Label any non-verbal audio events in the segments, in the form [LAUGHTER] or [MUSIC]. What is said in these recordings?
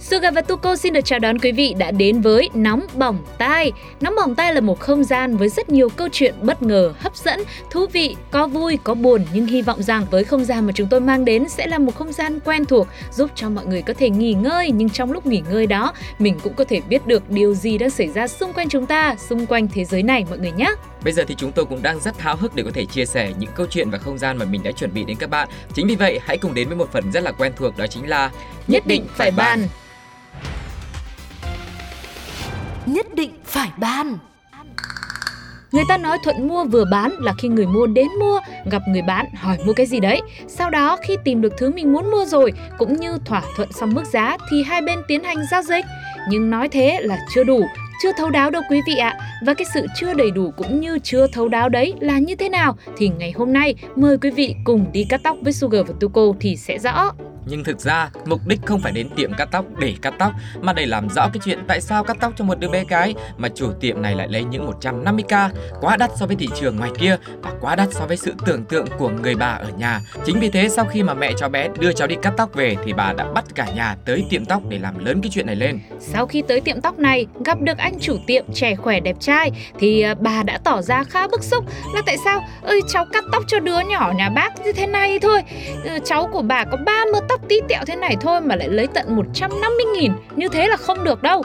Suga và Tuko xin được chào đón quý vị đã đến với Nóng Bỏng Tai. Nóng Bỏng Tai là một không gian với rất nhiều câu chuyện bất ngờ, hấp dẫn, thú vị, có vui, có buồn nhưng hy vọng rằng với không gian mà chúng tôi mang đến sẽ là một không gian quen thuộc giúp cho mọi người có thể nghỉ ngơi nhưng trong lúc nghỉ ngơi đó mình cũng có thể biết được điều gì đang xảy ra xung quanh chúng ta, xung quanh thế giới này mọi người nhé. Bây giờ thì chúng tôi cũng đang rất háo hức để có thể chia sẻ những câu chuyện và không gian mà mình đã chuẩn bị đến các bạn. Chính vì vậy, hãy cùng đến với một phần rất là quen thuộc đó chính là Nhất định phải bàn. Nhất định phải ban Người ta nói thuận mua vừa bán là khi người mua đến mua, gặp người bán hỏi mua cái gì đấy. Sau đó khi tìm được thứ mình muốn mua rồi, cũng như thỏa thuận xong mức giá thì hai bên tiến hành giao dịch. Nhưng nói thế là chưa đủ, chưa thấu đáo đâu quý vị ạ. Và cái sự chưa đầy đủ cũng như chưa thấu đáo đấy là như thế nào thì ngày hôm nay mời quý vị cùng đi cắt tóc với Sugar và Tuko thì sẽ rõ. Nhưng thực ra, mục đích không phải đến tiệm cắt tóc để cắt tóc, mà để làm rõ cái chuyện tại sao cắt tóc cho một đứa bé gái mà chủ tiệm này lại lấy những 150k, quá đắt so với thị trường ngoài kia và quá đắt so với sự tưởng tượng của người bà ở nhà. Chính vì thế sau khi mà mẹ cho bé đưa cháu đi cắt tóc về thì bà đã bắt cả nhà tới tiệm tóc để làm lớn cái chuyện này lên. Sau khi tới tiệm tóc này, gặp được anh chủ tiệm trẻ khỏe đẹp trai thì à, bà đã tỏ ra khá bức xúc là tại sao ơi cháu cắt tóc cho đứa nhỏ nhà bác như thế này thôi. Ừ, cháu của bà có ba mớ tóc tí tẹo thế này thôi mà lại lấy tận 150 nghìn. Như thế là không được đâu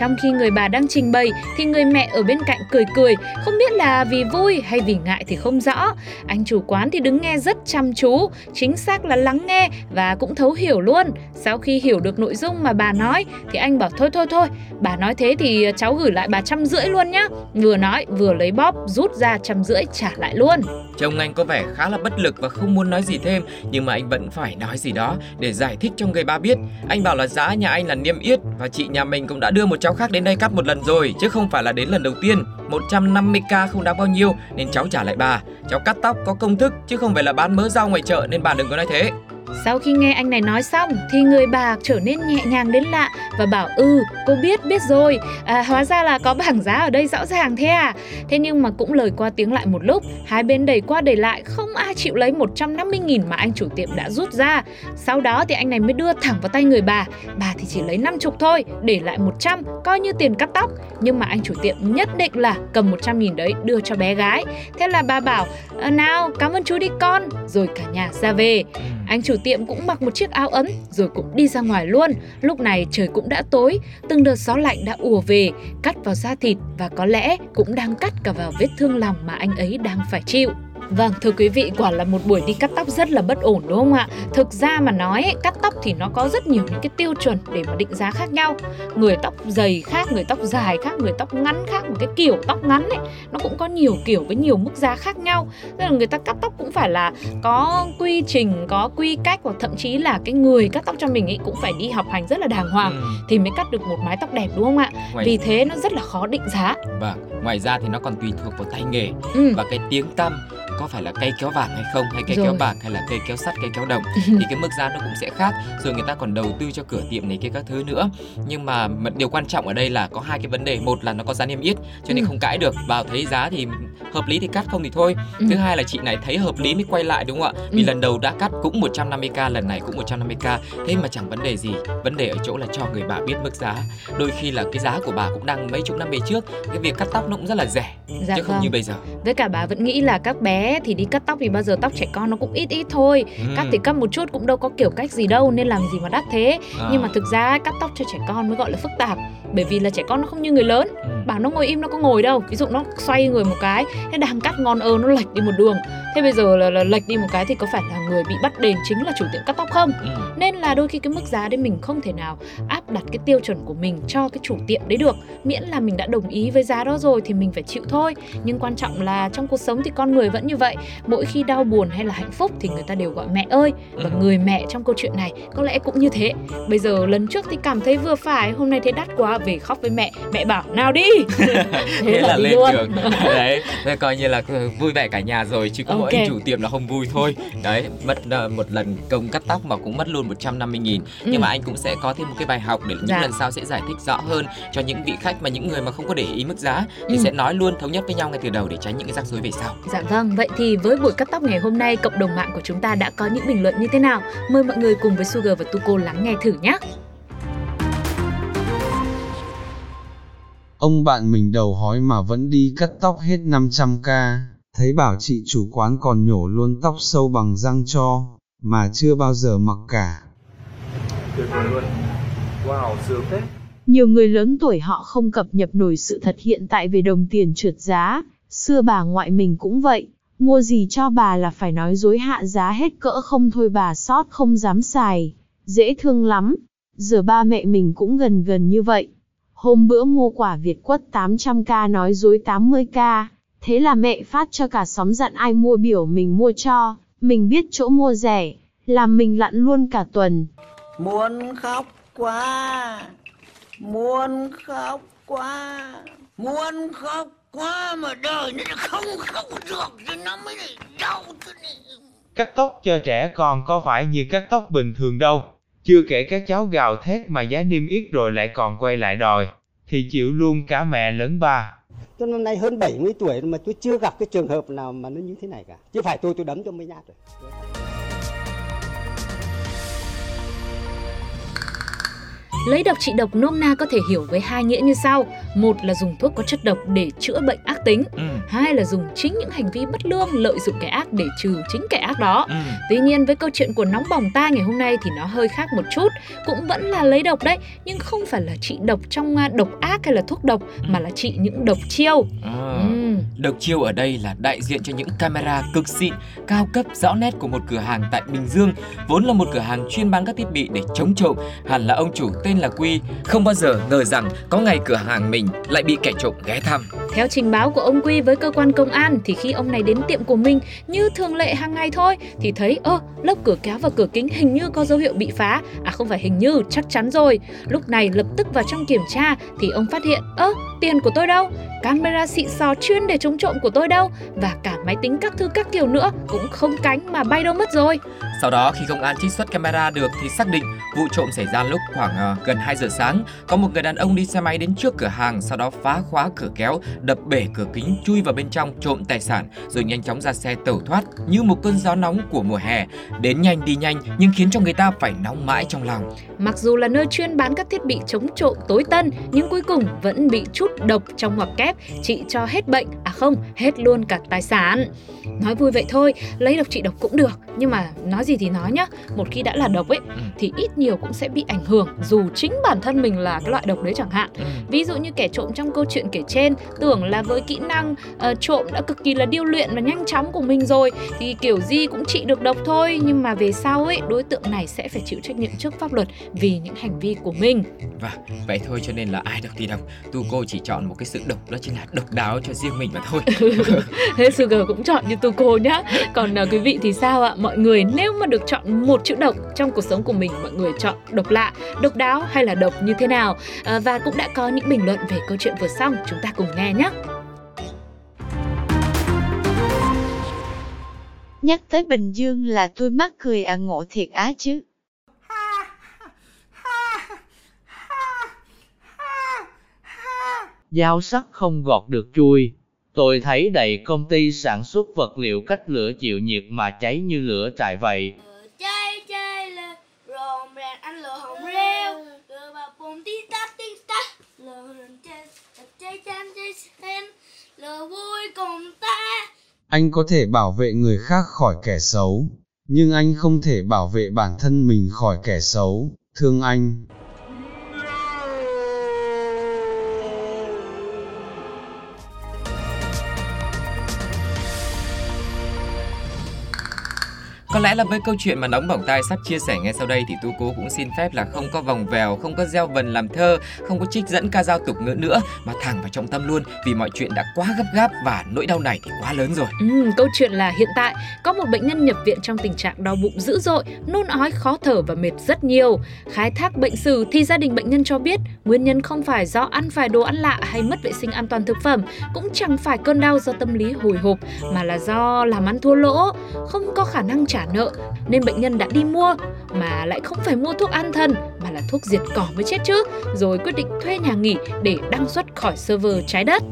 trong khi người bà đang trình bày thì người mẹ ở bên cạnh cười cười, không biết là vì vui hay vì ngại thì không rõ. Anh chủ quán thì đứng nghe rất chăm chú, chính xác là lắng nghe và cũng thấu hiểu luôn. Sau khi hiểu được nội dung mà bà nói thì anh bảo thôi thôi thôi, bà nói thế thì cháu gửi lại bà trăm rưỡi luôn nhá. Vừa nói vừa lấy bóp rút ra trăm rưỡi trả lại luôn. Trông anh có vẻ khá là bất lực và không muốn nói gì thêm Nhưng mà anh vẫn phải nói gì đó để giải thích cho người ba biết Anh bảo là giá nhà anh là niêm yết Và chị nhà mình cũng đã đưa một cháu khác đến đây cắt một lần rồi, Chứ không phải là đến lần đầu tiên. 150k không đáng bao nhiêu, nên cháu trả lại bà. Cháu cắt tóc, có công thức, chứ không phải là bán mớ rau ngoài chợ, nên bà đừng có nói thế sau khi nghe anh này nói xong thì người bà trở nên nhẹ nhàng đến lạ và bảo ừ cô biết biết rồi. À, hóa ra là có bảng giá ở đây rõ ràng thế à? Thế nhưng mà cũng lời qua tiếng lại một lúc hai bên đẩy qua đẩy lại không ai chịu lấy 150 nghìn mà anh chủ tiệm đã rút ra. Sau đó thì anh này mới đưa thẳng vào tay người bà. Bà thì chỉ lấy 50 thôi để lại 100 coi như tiền cắt tóc. Nhưng mà anh chủ tiệm nhất định là cầm 100 nghìn đấy đưa cho bé gái. Thế là bà bảo ờ, nào cảm ơn chú đi con. Rồi cả nhà ra về anh chủ tiệm cũng mặc một chiếc áo ấm rồi cũng đi ra ngoài luôn. Lúc này trời cũng đã tối, từng đợt gió lạnh đã ùa về, cắt vào da thịt và có lẽ cũng đang cắt cả vào vết thương lòng mà anh ấy đang phải chịu. Vâng, thưa quý vị, quả là một buổi đi cắt tóc rất là bất ổn đúng không ạ? Thực ra mà nói, cắt tóc thì nó có rất nhiều những cái tiêu chuẩn để mà định giá khác nhau. Người tóc dày khác, người tóc dài khác, người tóc ngắn khác, một cái kiểu tóc ngắn ấy, nó cũng có nhiều kiểu với nhiều mức giá khác nhau. Nên là người ta cắt tóc cũng phải là có quy trình, có quy cách hoặc thậm chí là cái người cắt tóc cho mình ấy cũng phải đi học hành rất là đàng hoàng ừ. thì mới cắt được một mái tóc đẹp đúng không ạ? Ngoài... Vì thế nó rất là khó định giá. Vâng, ngoài ra thì nó còn tùy thuộc vào tay nghề ừ. và cái tiếng tăm có phải là cây kéo vàng hay không? Hay cây rồi. kéo bạc hay là cây kéo sắt cây kéo đồng? [LAUGHS] Thì cái mức giá nó cũng sẽ khác. Rồi người ta còn đầu tư cho cửa tiệm này kia các thứ nữa. Nhưng mà điều quan trọng ở đây là có hai cái vấn đề. Một là nó có giá niêm yết cho nên ừ. không cãi được. Vào thấy giá thì hợp lý thì cắt không thì thôi. Ừ. thứ hai là chị này thấy hợp lý mới quay lại đúng không ạ? Vì ừ. lần đầu đã cắt cũng 150k lần này cũng 150k thế mà chẳng vấn đề gì. Vấn đề ở chỗ là cho người bà biết mức giá. Đôi khi là cái giá của bà cũng đang mấy chục năm về trước. Cái việc cắt tóc nó cũng rất là rẻ dạ chứ không vâng. như bây giờ. Với cả bà vẫn nghĩ là các bé thì đi cắt tóc vì bao giờ tóc trẻ con nó cũng ít ít thôi ừ. cắt thì cắt một chút cũng đâu có kiểu cách gì đâu nên làm gì mà đắt thế à. nhưng mà thực ra cắt tóc cho trẻ con mới gọi là phức tạp bởi vì là trẻ con nó không như người lớn ừ. Bảo nó ngồi im nó có ngồi đâu. Ví dụ nó xoay người một cái thế đang cắt ngon ơ nó lệch đi một đường. Thế bây giờ là, là lệch đi một cái thì có phải là người bị bắt đền chính là chủ tiệm cắt tóc không? Ừ. nên là đôi khi cái mức giá đấy mình không thể nào áp đặt cái tiêu chuẩn của mình cho cái chủ tiệm đấy được. Miễn là mình đã đồng ý với giá đó rồi thì mình phải chịu thôi. Nhưng quan trọng là trong cuộc sống thì con người vẫn như vậy. Mỗi khi đau buồn hay là hạnh phúc thì người ta đều gọi mẹ ơi. Và ừ. người mẹ trong câu chuyện này có lẽ cũng như thế. Bây giờ lần trước thì cảm thấy vừa phải hôm nay thấy đắt quá về khóc với mẹ. Mẹ bảo nào đi [LAUGHS] thế, thế là, lên luôn. đường [LAUGHS] đấy thế coi như là vui vẻ cả nhà rồi chứ có okay. mỗi anh chủ tiệm là không vui thôi đấy mất uh, một lần công cắt tóc mà cũng mất luôn 150 nghìn ừ. nhưng mà anh cũng sẽ có thêm một cái bài học để những dạ. lần sau sẽ giải thích rõ hơn cho những vị khách mà những người mà không có để ý mức giá thì ừ. sẽ nói luôn thống nhất với nhau ngay từ đầu để tránh những cái rắc rối về sau dạ vâng vậy thì với buổi cắt tóc ngày hôm nay cộng đồng mạng của chúng ta đã có những bình luận như thế nào mời mọi người cùng với Sugar và Tuko lắng nghe thử nhé Ông bạn mình đầu hói mà vẫn đi cắt tóc hết 500k, thấy bảo chị chủ quán còn nhổ luôn tóc sâu bằng răng cho, mà chưa bao giờ mặc cả. Tuyệt vời luôn. Wow, sướng thế. Nhiều người lớn tuổi họ không cập nhật nổi sự thật hiện tại về đồng tiền trượt giá, xưa bà ngoại mình cũng vậy, mua gì cho bà là phải nói dối hạ giá hết cỡ không thôi bà sót không dám xài, dễ thương lắm. Giờ ba mẹ mình cũng gần gần như vậy. Hôm bữa mua quả Việt quất 800k nói dối 80k, thế là mẹ phát cho cả xóm dặn ai mua biểu mình mua cho, mình biết chỗ mua rẻ, làm mình lặn luôn cả tuần. Muốn khóc quá, muốn khóc quá, muốn khóc quá mà đời nó không khóc được thì nó mới đau thế này. Cắt tóc cho trẻ con có phải như cắt tóc bình thường đâu. Chưa kể các cháu gào thét mà giá niêm yết rồi lại còn quay lại đòi, thì chịu luôn cả mẹ lớn ba. Tôi năm nay hơn 70 tuổi mà tôi chưa gặp cái trường hợp nào mà nó như thế này cả. Chứ phải tôi tôi đấm cho mấy nhát rồi. Lấy độc trị độc nôm na có thể hiểu với hai nghĩa như sau. Một là dùng thuốc có chất độc để chữa bệnh ác tính. Ừ. Hai là dùng chính những hành vi bất lương lợi dụng kẻ ác để trừ chính kẻ ác đó. Ừ. Tuy nhiên với câu chuyện của nóng bỏng tai ngày hôm nay thì nó hơi khác một chút. Cũng vẫn là lấy độc đấy, nhưng không phải là trị độc trong à, độc ác hay là thuốc độc ừ. mà là trị những độc chiêu. À. Ừ. Độc chiêu ở đây là đại diện cho những camera cực xịn, cao cấp, rõ nét của một cửa hàng tại Bình Dương, vốn là một cửa hàng chuyên bán các thiết bị để chống trộm. Hẳn là ông chủ tên tên là Quy không bao giờ ngờ rằng có ngày cửa hàng mình lại bị kẻ trộm ghé thăm. Theo trình báo của ông Quy với cơ quan công an thì khi ông này đến tiệm của mình như thường lệ hàng ngày thôi thì thấy ơ lớp cửa kéo và cửa kính hình như có dấu hiệu bị phá. À không phải hình như, chắc chắn rồi. Lúc này lập tức vào trong kiểm tra thì ông phát hiện ơ tiền của tôi đâu? Camera xịn sò chuyên để chống trộm của tôi đâu? Và cả máy tính các thứ các kiểu nữa cũng không cánh mà bay đâu mất rồi. Sau đó khi công an trích xuất camera được thì xác định vụ trộm xảy ra lúc khoảng uh, gần 2 giờ sáng. Có một người đàn ông đi xe máy đến trước cửa hàng sau đó phá khóa cửa kéo, đập bể cửa kính chui vào bên trong trộm tài sản rồi nhanh chóng ra xe tẩu thoát như một cơn gió nóng của mùa hè. Đến nhanh đi nhanh nhưng khiến cho người ta phải nóng mãi trong lòng. Mặc dù là nơi chuyên bán các thiết bị chống trộm tối tân nhưng cuối cùng vẫn bị chút độc trong ngoặc kép trị cho hết bệnh, à không, hết luôn cả tài sản. Nói vui vậy thôi, lấy độc trị độc cũng được, nhưng mà nói gì thì nói nhá, một khi đã là độc ấy ừ. thì ít nhiều cũng sẽ bị ảnh hưởng dù chính bản thân mình là cái loại độc đấy chẳng hạn. Ừ. Ví dụ như kẻ trộm trong câu chuyện kể trên tưởng là với kỹ năng uh, trộm đã cực kỳ là điêu luyện và nhanh chóng của mình rồi thì kiểu gì cũng trị được độc thôi, nhưng mà về sau ấy đối tượng này sẽ phải chịu trách nhiệm trước pháp luật vì những hành vi của mình. Và vâng, vậy thôi cho nên là ai độc thì độc, tu cô chỉ chọn một cái sự độc đó chính là độc đáo cho riêng mình mà thôi. Thế [LAUGHS] Sugar cũng chọn như tu cô nhá. Còn uh, quý vị thì sao ạ? Mọi người nếu mà được chọn một chữ độc trong cuộc sống của mình, mọi người chọn độc lạ, độc đáo hay là độc như thế nào? À, và cũng đã có những bình luận về câu chuyện vừa xong, chúng ta cùng nghe nhé. Nhắc tới Bình Dương là tôi mắc cười à ngộ thiệt á chứ. Dao sắc không gọt được chui. Tôi thấy đầy công ty sản xuất vật liệu cách lửa chịu nhiệt mà cháy như lửa trại vậy. Cháy cháy lên, rộn ràng anh lửa hồng reo, lửa bà bùng tí tát tí tát, lửa cháy cháy cháy cháy cháy lửa vui cùng ta. Anh có thể bảo vệ người khác khỏi kẻ xấu, nhưng anh không thể bảo vệ bản thân mình khỏi kẻ xấu, thương anh. Có lẽ là với câu chuyện mà nóng bỏng tai sắp chia sẻ ngay sau đây thì Tu Cố cũng xin phép là không có vòng vèo, không có gieo vần làm thơ, không có trích dẫn ca dao tục ngữ nữa mà thẳng vào trọng tâm luôn vì mọi chuyện đã quá gấp gáp và nỗi đau này thì quá lớn rồi. Ừ, câu chuyện là hiện tại có một bệnh nhân nhập viện trong tình trạng đau bụng dữ dội, nôn ói, khó thở và mệt rất nhiều. Khai thác bệnh sử thì gia đình bệnh nhân cho biết nguyên nhân không phải do ăn phải đồ ăn lạ hay mất vệ sinh an toàn thực phẩm, cũng chẳng phải cơn đau do tâm lý hồi hộp mà là do làm ăn thua lỗ, không có khả năng trả nợ nên bệnh nhân đã đi mua mà lại không phải mua thuốc an thần mà là thuốc diệt cỏ mới chết chứ, rồi quyết định thuê nhà nghỉ để đăng xuất khỏi server trái đất.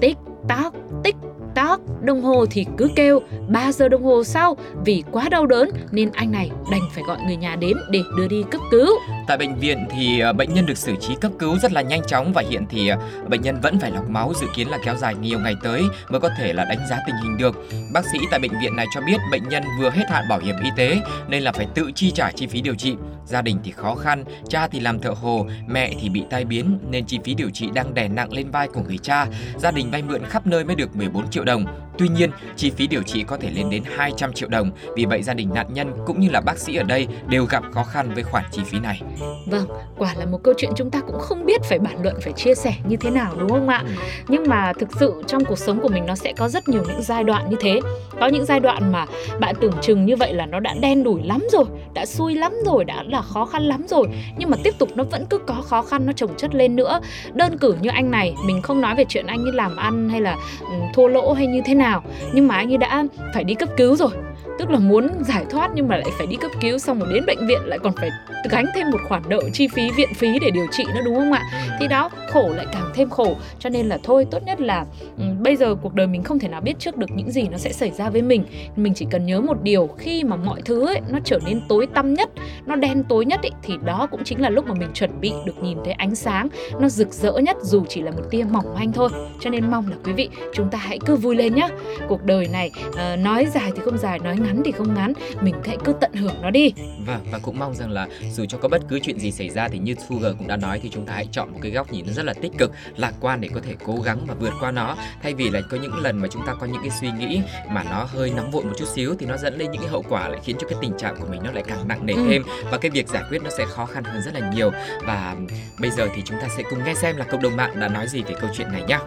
Tích tắc, tích tắc, đồng hồ thì cứ kêu 3 giờ đồng hồ sau vì quá đau đớn nên anh này đành phải gọi người nhà đến để đưa đi cấp cứu. Tại bệnh viện thì ờ, bệnh nhân được xử trí cấp cứu rất là nhanh chóng và hiện thì ờ, bệnh nhân vẫn phải lọc máu dự kiến là kéo dài nhiều ngày tới mới có thể là đánh giá tình hình được. Bác sĩ tại bệnh viện này cho biết bệnh nhân vừa hết hạn bảo hiểm y tế nên là phải tự chi trả chi phí điều trị. Gia đình thì khó khăn, cha thì làm thợ hồ, mẹ thì bị tai biến nên chi phí điều trị đang đè nặng lên vai của người cha. Gia đình vay mượn khắp nơi mới được 14 triệu đồng. Tuy nhiên, chi phí điều trị có thể lên đến 200 triệu đồng. Vì vậy gia đình nạn nhân cũng như là bác sĩ ở đây đều gặp khó khăn với khoản chi phí này. Vâng, quả là một câu chuyện chúng ta cũng không biết phải bản luận, phải chia sẻ như thế nào đúng không ạ? Ừ. Nhưng mà thực sự trong cuộc sống của mình nó sẽ có rất nhiều những giai đoạn như thế. Có những giai đoạn mà bạn tưởng chừng như vậy là nó đã đen đủi lắm rồi, đã xui lắm rồi, đã là khó khăn lắm rồi. Nhưng mà tiếp tục nó vẫn cứ có khó khăn nó chồng chất lên nữa. Đơn cử như anh này, mình không nói về chuyện anh ấy làm ăn hay là um, thua lỗ hay như thế nào. Nhưng mà anh ấy đã phải đi cấp cứu rồi. Tức là muốn giải thoát nhưng mà lại phải đi cấp cứu xong rồi đến bệnh viện lại còn phải gánh thêm một khoản nợ chi phí viện phí để điều trị nữa đúng không ạ? Thì đó khổ lại càng thêm khổ. Cho nên là thôi tốt nhất là um, bây giờ cuộc đời mình không thể nào biết trước được những gì nó sẽ xảy ra với mình. Mình chỉ cần nhớ một điều khi mà mọi thứ ấy nó trở nên tối tăm nhất nó đen tối nhất ấy, thì đó cũng chính là lúc mà mình chuẩn bị được nhìn thấy ánh sáng. Nó rực rỡ nhất dù chỉ là một tia mỏng manh thôi. Cho nên mong là quý vị chúng ta hãy cứ vui lên nhé cuộc đời này uh, nói dài thì không dài nói ngắn thì không ngắn. Mình hãy cứ tận hưởng nó đi. Vâng và cũng mong rằng là dù cho có bất cứ chuyện gì xảy ra thì như Sugar cũng đã nói thì chúng ta hãy chọn một cái góc nhìn rất là tích cực lạc quan để có thể cố gắng và vượt qua nó. Thay vì là có những lần mà chúng ta có những cái suy nghĩ mà nó hơi nóng vội một chút xíu thì nó dẫn lên những cái hậu quả lại khiến cho cái tình trạng của mình nó lại càng nặng nề ừ. thêm và cái việc giải quyết nó sẽ khó khăn hơn rất là nhiều. Và bây giờ thì chúng ta sẽ cùng nghe xem là cộng đồng mạng đã nói gì về câu chuyện này nhé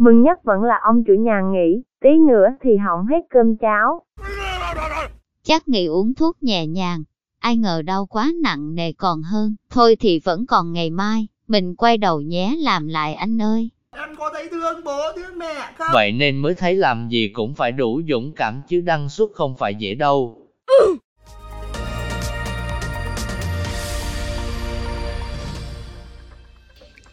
Mừng nhất vẫn là ông chủ nhà nghỉ, tí nữa thì hỏng hết cơm cháo. Chắc nghỉ uống thuốc nhẹ nhàng, ai ngờ đau quá nặng nề còn hơn. Thôi thì vẫn còn ngày mai, mình quay đầu nhé làm lại anh ơi. Em có thấy thương bố thương mẹ không? Vậy nên mới thấy làm gì cũng phải đủ dũng cảm chứ đăng xuất không phải dễ đâu. Ừ.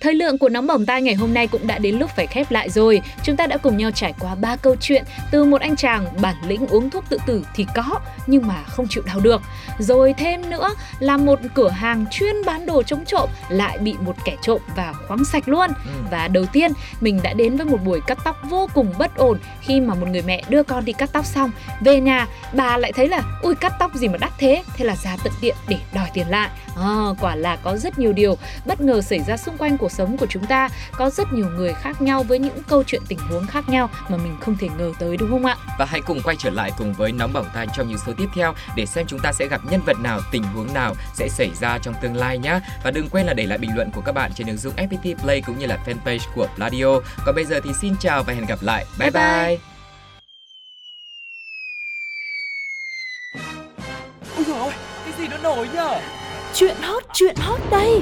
Thời lượng của nóng bỏng tai ngày hôm nay cũng đã đến lúc phải khép lại rồi. Chúng ta đã cùng nhau trải qua ba câu chuyện từ một anh chàng bản lĩnh uống thuốc tự tử thì có nhưng mà không chịu đau được. Rồi thêm nữa là một cửa hàng chuyên bán đồ chống trộm lại bị một kẻ trộm vào khoáng sạch luôn. Ừ. Và đầu tiên mình đã đến với một buổi cắt tóc vô cùng bất ổn khi mà một người mẹ đưa con đi cắt tóc xong về nhà bà lại thấy là ui cắt tóc gì mà đắt thế thế là ra tận tiệm để đòi tiền lại à, quả là có rất nhiều điều bất ngờ xảy ra xung quanh cuộc sống của chúng ta có rất nhiều người khác nhau với những câu chuyện tình huống khác nhau mà mình không thể ngờ tới đúng không ạ và hãy cùng quay trở lại cùng với nóng bỏng tay trong những số tiếp theo để xem chúng ta sẽ gặp nhân vật nào tình huống nào sẽ xảy ra trong tương lai nhé và đừng quên là để lại bình luận của các bạn trên ứng dụng FPT Play cũng như là fanpage của Pladio còn bây giờ thì xin chào và hẹn gặp lại bye bye, bye. bye. Ôi dồi ôi, cái gì nó nổi nhở? Chuyện hot, chuyện hot đây